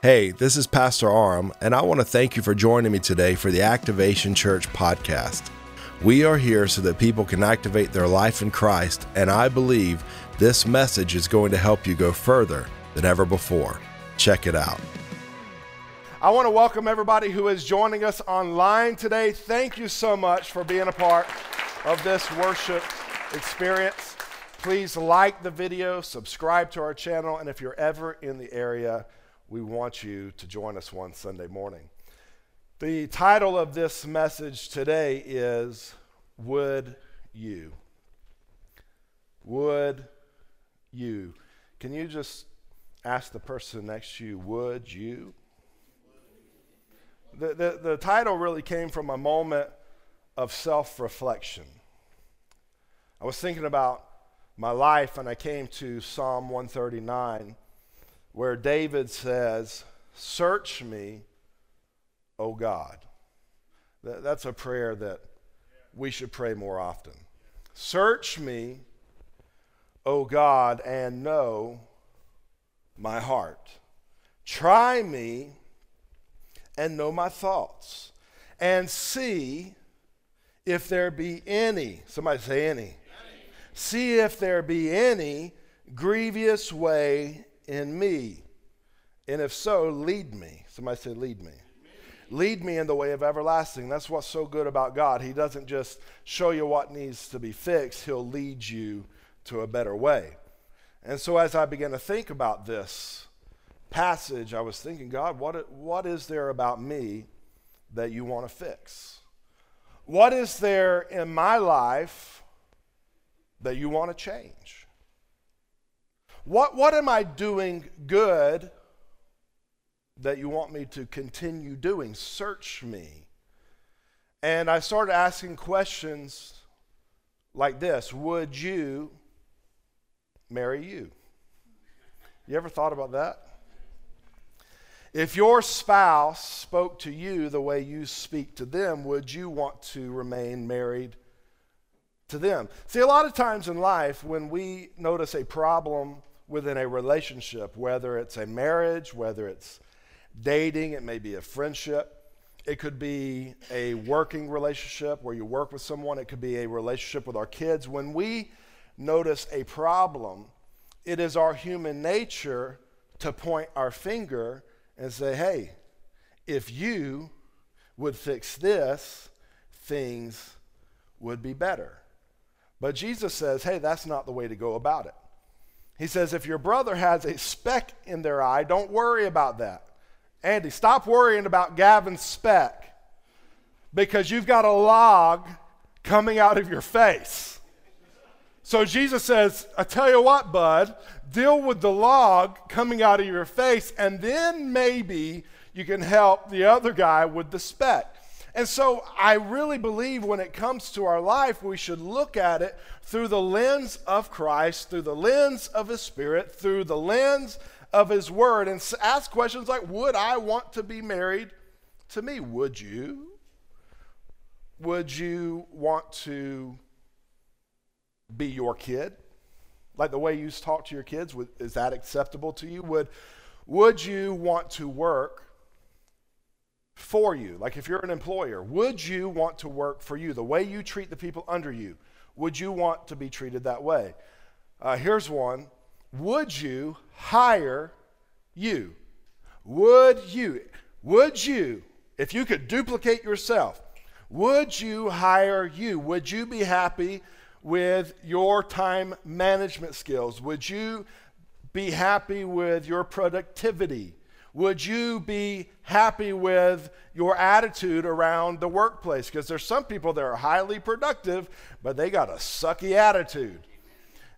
Hey, this is Pastor Aram, and I want to thank you for joining me today for the Activation Church podcast. We are here so that people can activate their life in Christ, and I believe this message is going to help you go further than ever before. Check it out. I want to welcome everybody who is joining us online today. Thank you so much for being a part of this worship experience. Please like the video, subscribe to our channel, and if you're ever in the area, we want you to join us one Sunday morning. The title of this message today is Would You? Would you? Can you just ask the person next to you, Would you? The, the, the title really came from a moment of self reflection. I was thinking about my life and I came to Psalm 139 where David says, Search me, O God. That's a prayer that we should pray more often. Search me, O God, and know my heart. Try me and know my thoughts, and see if there be any, somebody say any. any. See if there be any grievous way in me? And if so, lead me. Somebody say, lead me. Lead me in the way of everlasting. That's what's so good about God. He doesn't just show you what needs to be fixed, He'll lead you to a better way. And so, as I began to think about this passage, I was thinking, God, what, what is there about me that you want to fix? What is there in my life that you want to change? What, what am I doing good that you want me to continue doing? Search me. And I started asking questions like this Would you marry you? You ever thought about that? If your spouse spoke to you the way you speak to them, would you want to remain married to them? See, a lot of times in life, when we notice a problem within a relationship, whether it's a marriage, whether it's dating, it may be a friendship. It could be a working relationship where you work with someone. It could be a relationship with our kids. When we notice a problem, it is our human nature to point our finger and say, hey, if you would fix this, things would be better. But Jesus says, hey, that's not the way to go about it. He says, if your brother has a speck in their eye, don't worry about that. Andy, stop worrying about Gavin's speck because you've got a log coming out of your face. So Jesus says, I tell you what, bud, deal with the log coming out of your face, and then maybe you can help the other guy with the speck. And so I really believe when it comes to our life, we should look at it through the lens of Christ, through the lens of His Spirit, through the lens of His Word, and ask questions like Would I want to be married to me? Would you? Would you want to be your kid? Like the way you talk to your kids, is that acceptable to you? Would, would you want to work for you? Like if you're an employer, would you want to work for you? The way you treat the people under you, would you want to be treated that way? Uh, here's one Would you hire you? Would you? Would you, if you could duplicate yourself, would you hire you? Would you be happy with your time management skills? Would you be happy with your productivity? Would you be happy with your attitude around the workplace? Because there's some people that are highly productive, but they got a sucky attitude.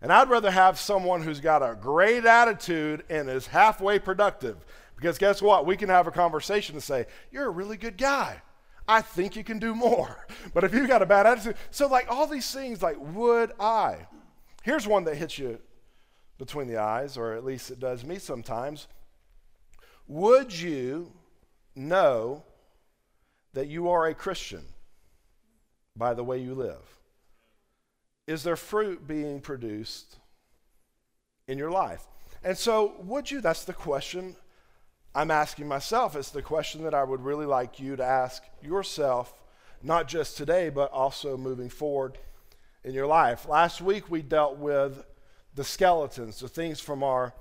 And I'd rather have someone who's got a great attitude and is halfway productive. Because guess what? We can have a conversation and say, You're a really good guy. I think you can do more. But if you've got a bad attitude, so like all these things, like, would I? Here's one that hits you between the eyes, or at least it does me sometimes. Would you know that you are a Christian by the way you live? Is there fruit being produced in your life? And so, would you? That's the question I'm asking myself. It's the question that I would really like you to ask yourself, not just today, but also moving forward in your life. Last week we dealt with the skeletons, the things from our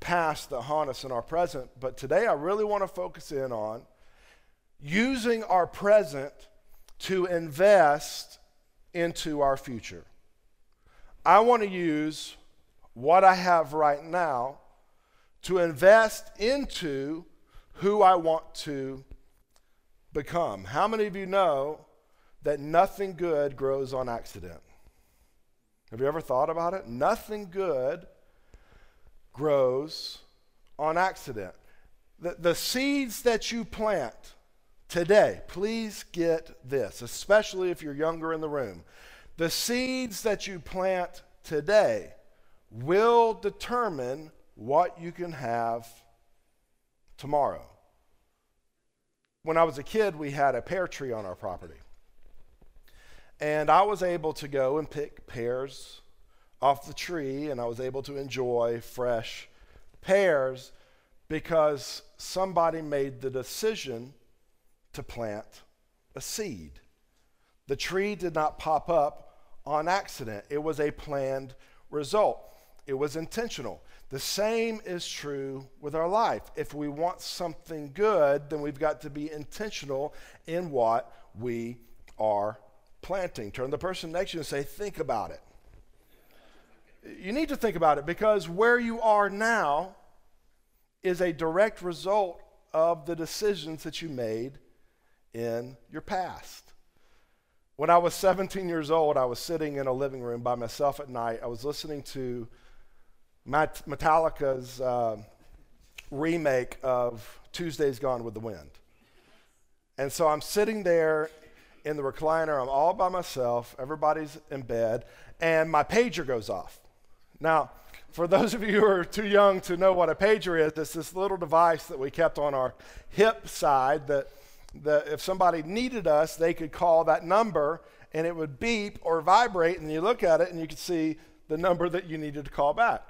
past that haunt us in our present. But today I really want to focus in on using our present to invest into our future. I want to use what I have right now to invest into who I want to become. How many of you know that nothing good grows on accident? Have you ever thought about it? Nothing good grows on accident. The, the seeds that you plant today, please get this, especially if you're younger in the room. The seeds that you plant today will determine what you can have tomorrow. When I was a kid, we had a pear tree on our property. And I was able to go and pick pears off the tree, and I was able to enjoy fresh pears because somebody made the decision to plant a seed. The tree did not pop up on accident, it was a planned result, it was intentional. The same is true with our life. If we want something good, then we've got to be intentional in what we are planting. Turn the person next to you and say, Think about it. You need to think about it because where you are now is a direct result of the decisions that you made in your past. When I was 17 years old, I was sitting in a living room by myself at night. I was listening to Metallica's uh, remake of Tuesday's Gone with the Wind. And so I'm sitting there in the recliner. I'm all by myself. Everybody's in bed. And my pager goes off. Now, for those of you who are too young to know what a pager is, it's this little device that we kept on our hip side that, that if somebody needed us, they could call that number and it would beep or vibrate. And you look at it and you could see the number that you needed to call back.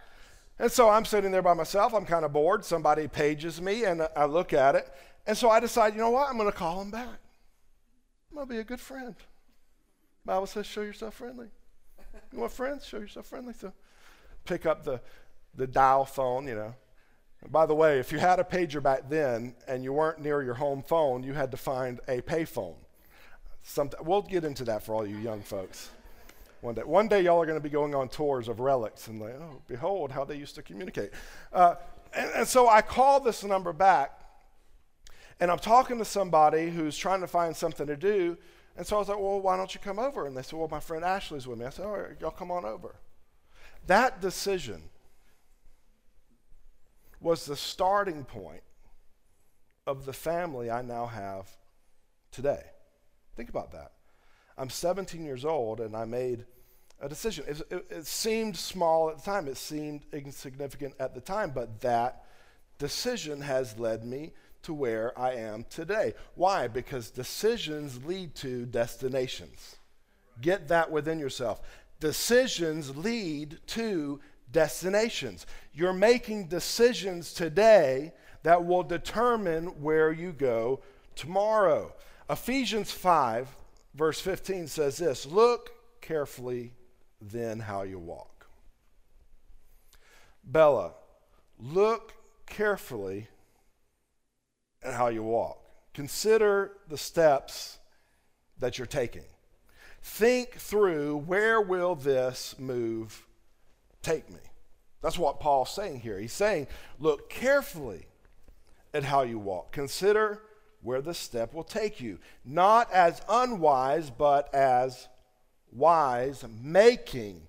And so I'm sitting there by myself. I'm kind of bored. Somebody pages me and I look at it. And so I decide, you know what? I'm going to call them back. I'm going to be a good friend. Bible says, show yourself friendly. You want friends? Show yourself friendly. So pick up the, the dial phone, you know. By the way, if you had a pager back then and you weren't near your home phone, you had to find a payphone. We'll get into that for all you young folks one day. One day, y'all are going to be going on tours of relics and like, oh, behold how they used to communicate. Uh, and, and so I call this number back and I'm talking to somebody who's trying to find something to do. And so I was like, well, why don't you come over? And they said, well, my friend Ashley's with me. I said, all right, y'all come on over. That decision was the starting point of the family I now have today. Think about that. I'm 17 years old and I made a decision. It, it, it, seemed small at the time, it seemed insignificant at the time, but that decision has led me to where I am today. Why? Because decisions lead to destinations. Get that within yourself. Decisions lead to destinations. You're making decisions today that will determine where you go tomorrow. Ephesians 5, verse 15 says this Look carefully then how you walk. Bella, look carefully at how you walk. Consider the steps that you're taking. Think through where will this move take me? That's what Paul's saying here. He's saying, look carefully at how you walk. Consider where the step will take you. Not as unwise, but as wise, making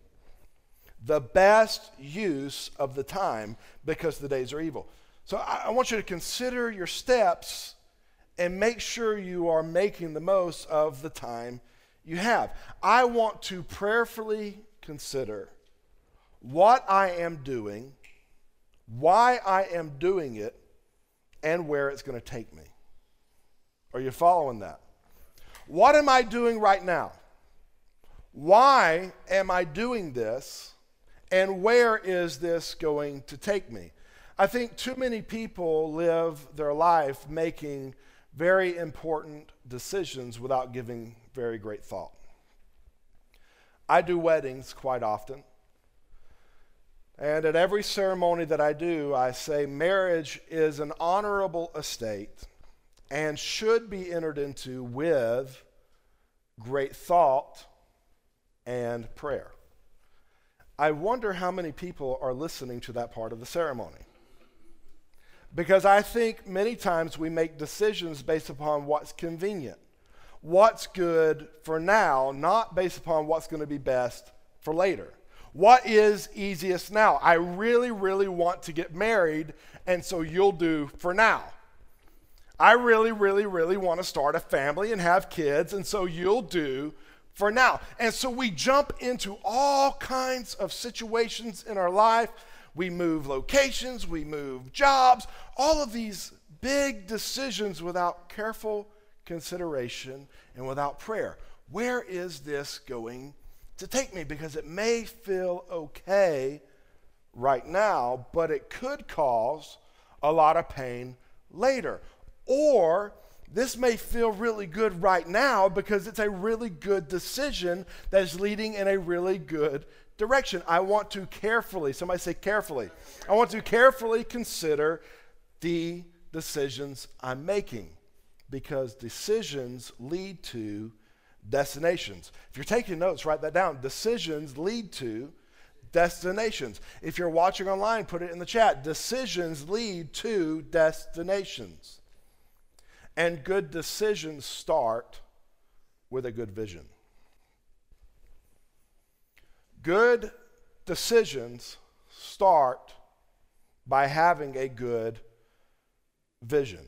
the best use of the time because the days are evil. So I, want you to consider your steps and make sure you are making the most of the time you have. I want to prayerfully consider what I am doing, why I am doing it, and where it's going to take me. Are you following that? What am I doing right now? Why am I doing this? And where is this going to take me? I think too many people live their life making very important decisions without giving very great thought. I do weddings quite often. And at every ceremony that I do, I say marriage is an honorable estate and should be entered into with great thought and prayer. I wonder how many people are listening to that part of the ceremony. Because I think many times we make decisions based upon what's convenient, what's good for now, not based upon what's going to be best for later. What is easiest now? I really, really want to get married, and so you'll do for now. I really, really, really want to start a family and have kids, and so you'll do for now. And so we jump into all kinds of situations in our life. We move locations, we move jobs, all of these big decisions without careful consideration and without prayer. Where is this going to take me? Because it may feel okay right now, but it could cause a lot of pain later. Or this may feel really good right now because it's a really good decision that is leading in a really good direction. I want to carefully, somebody say carefully, I want to carefully consider the decisions I'm making because decisions lead to destinations. If you're taking notes, write that down. Decisions lead to destinations. If you're watching online, put it in the chat. Decisions lead to destinations. And good decisions start with a good vision. Good decisions start by having a good vision.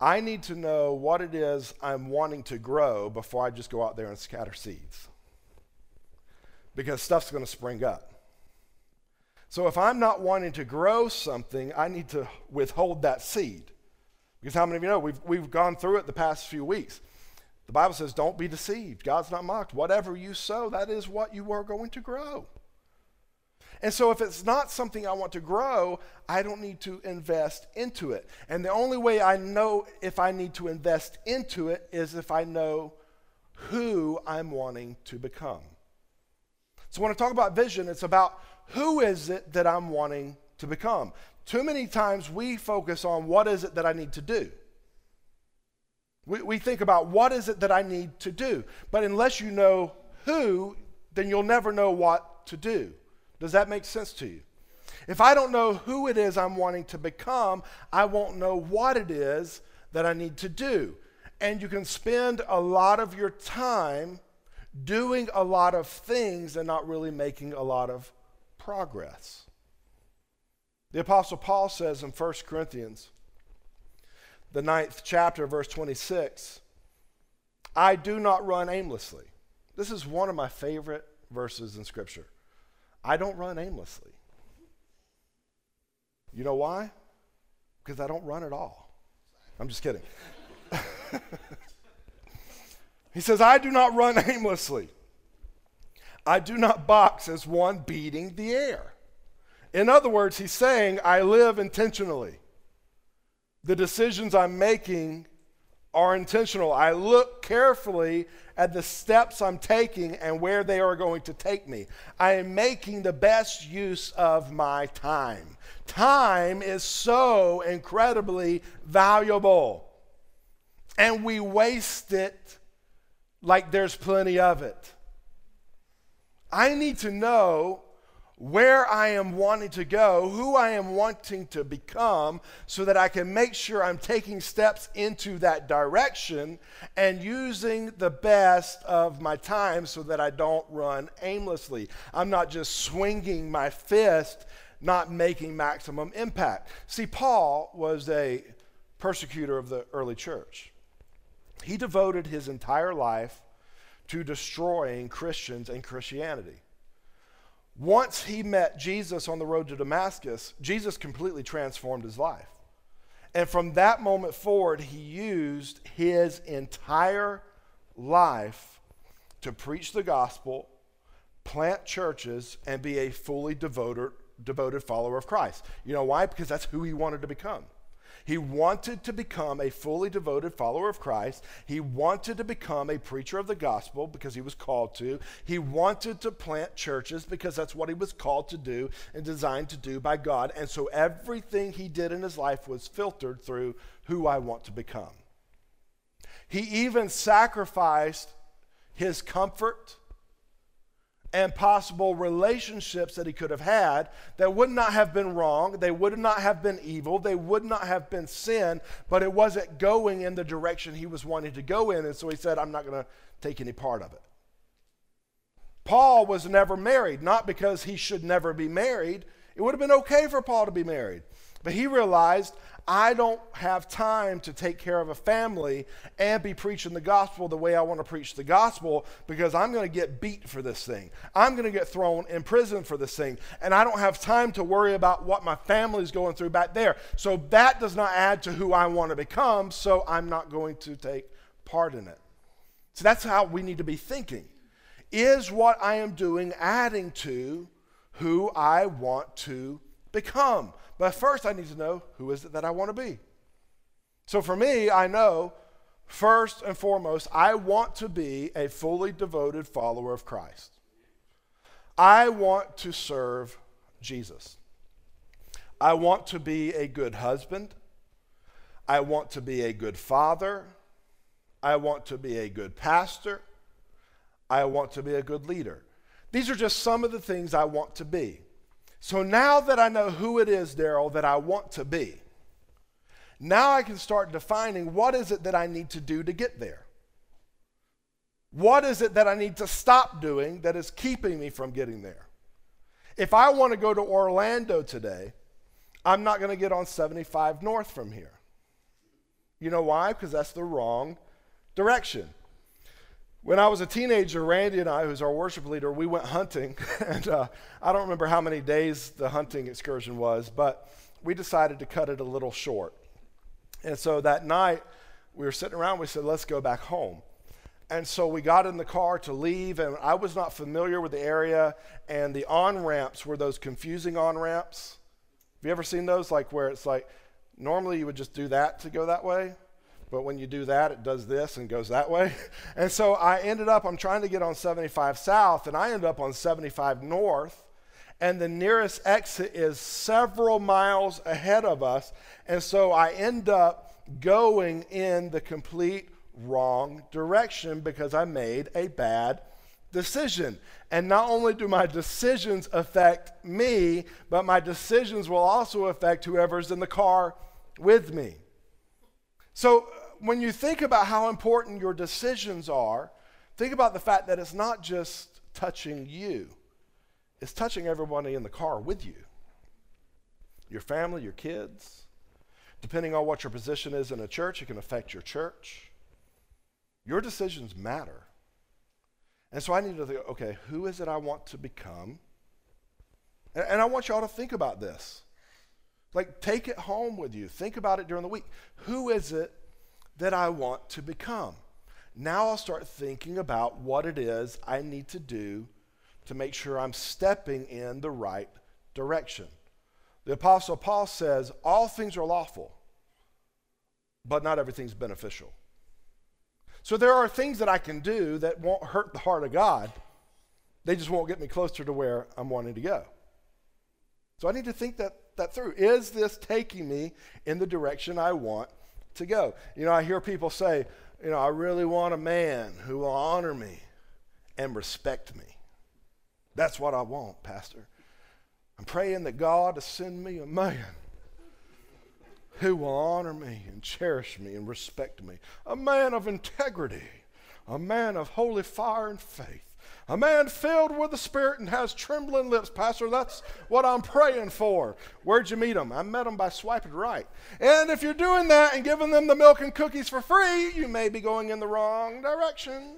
I need to know what it is I'm wanting to grow before I just go out there and scatter seeds. Because stuff's going to spring up. So if I'm not wanting to grow something, I need to withhold that seed. Because how many of you know we've, we've gone through it the past few weeks? The Bible says, don't be deceived. God's not mocked. Whatever you sow, that is what you are going to grow. And so, if it's not something I want to grow, I don't need to invest into it. And the only way I know if I need to invest into it is if I know who I'm wanting to become. So, when I talk about vision, it's about who is it that I'm wanting to become. Too many times we focus on what is it that I need to do. We, we think about what is it that I need to do. But unless you know who, then you'll never know what to do. Does that make sense to you? If I don't know who it is I'm wanting to become, I won't know what it is that I need to do. And you can spend a lot of your time doing a lot of things and not really making a lot of progress. The Apostle Paul says in 1 Corinthians the ninth chapter, verse 26. I do not run aimlessly. This is one of my favorite verses in Scripture. I don't run aimlessly. You know why? Because I don't run at all. I'm just kidding. he says, I do not run aimlessly. I do not box as one beating the air. In other words, he's saying, I live intentionally the decisions I'm making are intentional. I look carefully at the steps I'm taking and where they are going to take me. I am making the best use of my time. Time is so incredibly valuable, and we waste it like there's plenty of it. I need to know where I am wanting to go, who I am wanting to become, so that I can make sure I'm taking steps into that direction and using the best of my time so that I don't run aimlessly. I'm not just swinging my fist, not making maximum impact. See, Paul was a persecutor of the early church, he devoted his entire life to destroying Christians and Christianity. Once he met Jesus on the road to Damascus, Jesus completely transformed his life. And from that moment forward, he used his entire life to preach the gospel, plant churches, and be a fully devoted, devoted follower of Christ. You know why? Because that's who he wanted to become. He wanted to become a fully devoted follower of Christ. He wanted to become a preacher of the gospel because he was called to. He wanted to plant churches because that's what he was called to do and designed to do by God. And so everything he did in his life was filtered through who I want to become. He even sacrificed his comfort and possible relationships that he could have had that would not have been wrong, they would not have been evil, they would not have been sin, but it wasn't going in the direction he was wanting to go in. And so he said, I'm not going to take any part of it. Paul was never married, not because he should never be married. It would have been okay for Paul to be married. But he realized, I don't have time to take care of a family and be preaching the gospel the way I want to preach the gospel because I'm going to get beat for this thing. I'm going to get thrown in prison for this thing. And I don't have time to worry about what my family's going through back there. So that does not add to who I want to become, so I'm not going to take part in it. So that's how we need to be thinking. Is what I am doing adding to who I want to become? But first, I need to know who is it that I want to be. So for me, I know first and foremost, I want to be a fully devoted follower of Christ. I want to serve Jesus. I want to be a good husband. I want to be a good father. I want to be a good pastor. I want to be a good leader. These are just some of the things I want to be. So now that I know who it is, Daryl, that I want to be, now I can start defining what is it that I need to do to get there. What is it that I need to stop doing that is keeping me from getting there? If I want to go to Orlando today, I'm not going to get on 75 north from here. You know why? Because that's the wrong direction. When I was a teenager, Randy and I, who's our worship leader, we went hunting. and uh, I don't remember how many days the hunting excursion was, but we decided to cut it a little short. And so that night, we were sitting around, we said, let's go back home. And so we got in the car to leave, and I was not familiar with the area, and the on ramps were those confusing on ramps. Have you ever seen those? Like where it's like, normally you would just do that to go that way but when you do that, it does this and goes that way. And so I ended up, I'm trying to get on 75 South, and I ended up on 75 North, and the nearest exit is several miles ahead of us. And so I end up going in the complete wrong direction because I made a bad decision. And not only do my decisions affect me, but my decisions will also affect whoever's in the car with me. So uh, when you think about how important your decisions are, think about the fact that it's not just touching you, it's touching everybody in the car with you your family, your kids. Depending on what your position is in a church, it can affect your church. Your decisions matter. And so I need to think okay, who is it I want to become? And, and I want y'all to think about this. Like, take it home with you. Think about it during the week. Who is it that I want to become? Now I'll start thinking about what it is I need to do to make sure I'm stepping in the right direction. The Apostle Paul says, All things are lawful, but not everything's beneficial. So there are things that I can do that won't hurt the heart of God. They just won't get me closer to where I'm wanting to go. So I need to think that that through. Is this taking me in the direction I want to go? You know, I hear people say, you know, I really want a man who will honor me and respect me. That's what I want, Pastor. I'm praying that God to send me a man who will honor me and cherish me and respect me, a man of integrity, a man of holy fire and faith. A man filled with the Spirit and has trembling lips, Pastor. That's what I'm praying for. Where'd you meet him? I met him by swiping right. And if you're doing that and giving them the milk and cookies for free, you may be going in the wrong direction.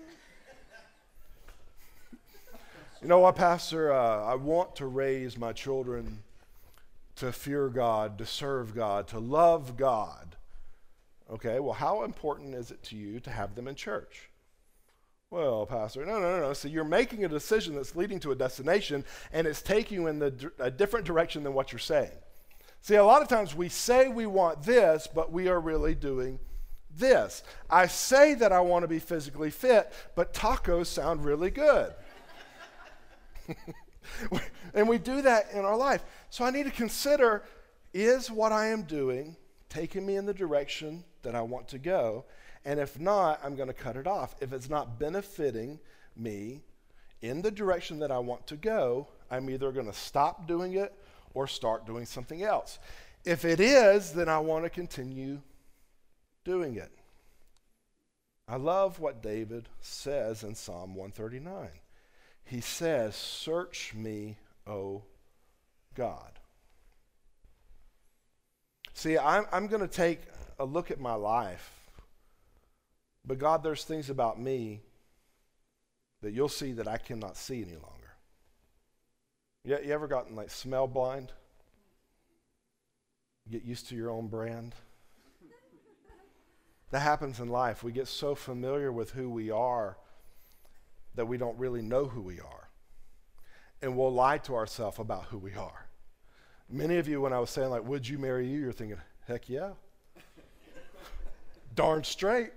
you know what, Pastor? Uh, I want to raise my children to fear God, to serve God, to love God. Okay, well, how important is it to you to have them in church? Well, Pastor, no, no, no, no. So you're making a decision that's leading to a destination, and it's taking you in the, a different direction than what you're saying. See, a lot of times we say we want this, but we are really doing this. I say that I want to be physically fit, but tacos sound really good. and we do that in our life. So I need to consider is what I am doing taking me in the direction that I want to go? And if not, I'm going to cut it off. If it's not benefiting me in the direction that I want to go, I'm either going to stop doing it or start doing something else. If it is, then I want to continue doing it. I love what David says in Psalm 139. He says, Search me, O God. See, I'm, I'm going to take a look at my life. But God, there's things about me that you'll see that I cannot see any longer. You, you ever gotten like smell blind? Get used to your own brand? That happens in life. We get so familiar with who we are that we don't really know who we are. And we'll lie to ourselves about who we are. Many of you, when I was saying, like, would you marry you, you're thinking, heck yeah. Darn straight.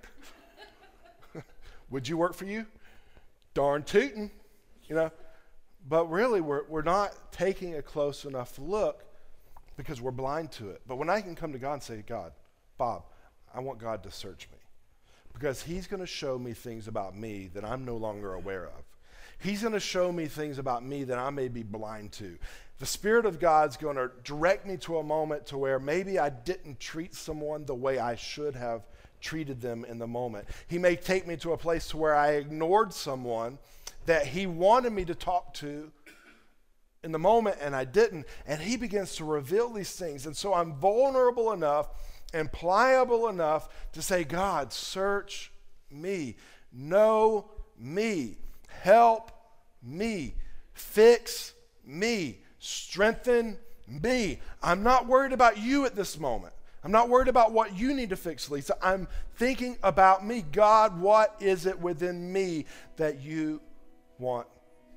Would you work for you? Darn tootin'. You know, but really, we're, we're not taking a close enough look because we're blind to it. But when I can come to God and say, God, Bob, I want God to search me because He's going to show me things about me that I'm no longer aware of. He's going to show me things about me that I may be blind to. The Spirit of God's going to direct me to a moment to where maybe I didn't treat someone the way I should have treated them in the moment. He may take me to a place where I ignored someone that he wanted me to talk to in the moment and I didn't. And he begins to reveal these things. And so I'm vulnerable enough and pliable enough to say, God, search me, know me, help me, fix me, strengthen me. I'm not worried about you at this moment. I'm not worried about what you need to fix, Lisa. I'm thinking about me. God, what is it within me that you want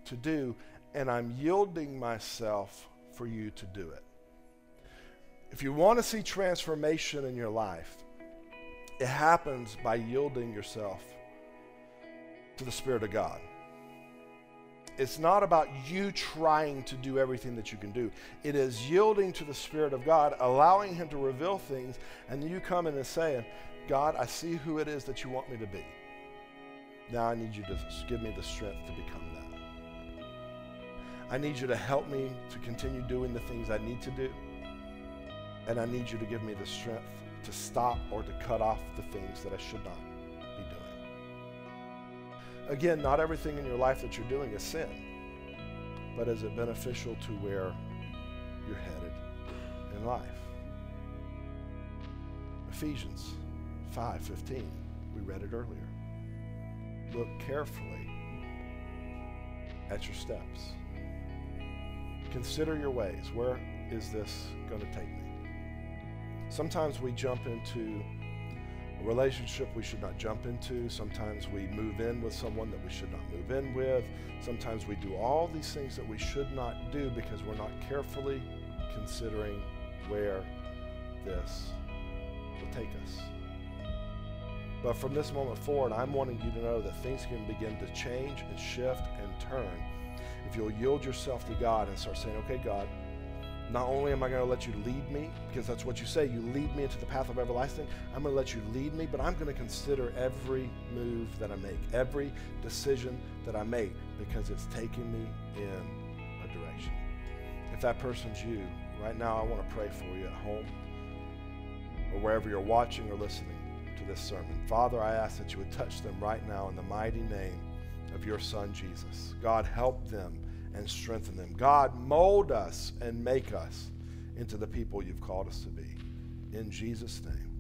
to do, and I'm yielding myself for you to do it. If you want to see transformation in your life, it happens by yielding yourself to the Spirit of God. It's not about you trying to do everything that you can do. It is yielding to the Spirit of God, allowing Him to reveal things, and you come in and saying, God, I see who it is that you want me to be. Now I need you to give me the strength to become that. I need you to help me to continue doing the things I need to do. And I need you to give me the strength to stop or to cut off the things that I should not. Again, not everything in your life that you're doing is sin, but is it beneficial to where you're headed in life? Ephesians 5:15. We read it earlier look carefully at your steps. Consider your ways. Where is this going to take me? Sometimes we jump into relationship we should not jump into. Sometimes we move in with someone that we should not move in with. Sometimes we do all these things that we should not do because we're not carefully considering where this will take us. But from this moment forward, I'm wanting you to know that things can begin to change and shift and turn if you'll yield yourself to God and start saying, okay, God, not only am I going to let you lead me, because that's what you say, you lead me into the path of everlasting, I'm going to let you lead me, but I'm going to consider every move that I make, every decision that I make, because it's taking me in a direction. If that person's you, right now I want to pray for you at home or wherever you're watching or listening to this sermon. Father, I ask that you would touch them right now in the mighty name of your Son, Jesus. God, help them and strengthen them. God, mold us and make us into the people you've called us to be. In Jesus' name.